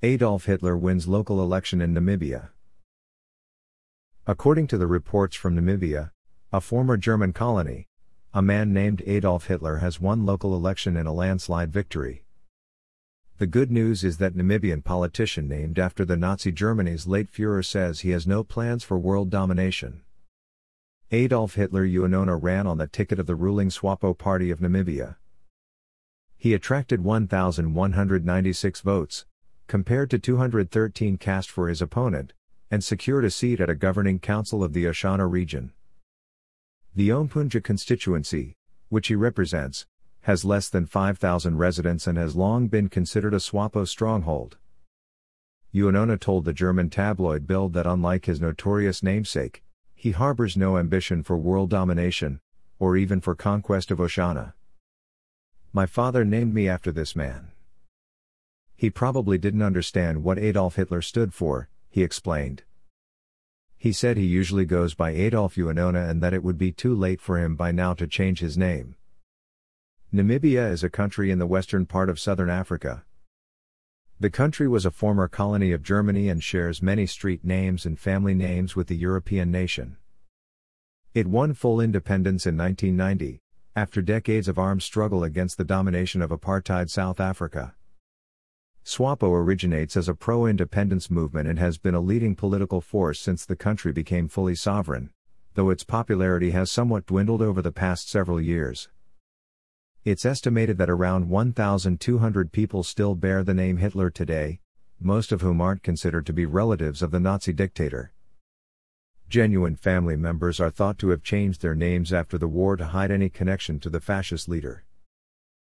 Adolf Hitler wins local election in Namibia. According to the reports from Namibia, a former German colony, a man named Adolf Hitler has won local election in a landslide victory. The good news is that Namibian politician named after the Nazi Germany's late Führer says he has no plans for world domination. Adolf Hitler UUNONA ran on the ticket of the ruling SWAPO Party of Namibia. He attracted 1,196 votes, compared to 213 cast for his opponent, and secured a seat at a governing council of the Oshana region. The Ompundja constituency, which he represents, has less than 5,000 residents and has long been considered a SWAPO stronghold. UUNONA told the German tabloid Bild that unlike his notorious namesake, he harbors no ambition for world domination, or even for conquest of Oshana. My father named me after this man. He probably didn't understand what Adolf Hitler stood for, he explained. He said he usually goes by Adolf Uunona and that it would be too late for him by now to change his name. Namibia is a country in the western part of southern Africa. The country was a former colony of Germany and shares many street names and family names with the European nation. It won full independence in 1990, after decades of armed struggle against the domination of apartheid South Africa. SWAPO originates as a pro independence movement and has been a leading political force since the country became fully sovereign, though its popularity has somewhat dwindled over the past several years. It's estimated that around 1,200 people still bear the name Hitler today, most of whom aren't considered to be relatives of the Nazi dictator. Genuine family members are thought to have changed their names after the war to hide any connection to the fascist leader.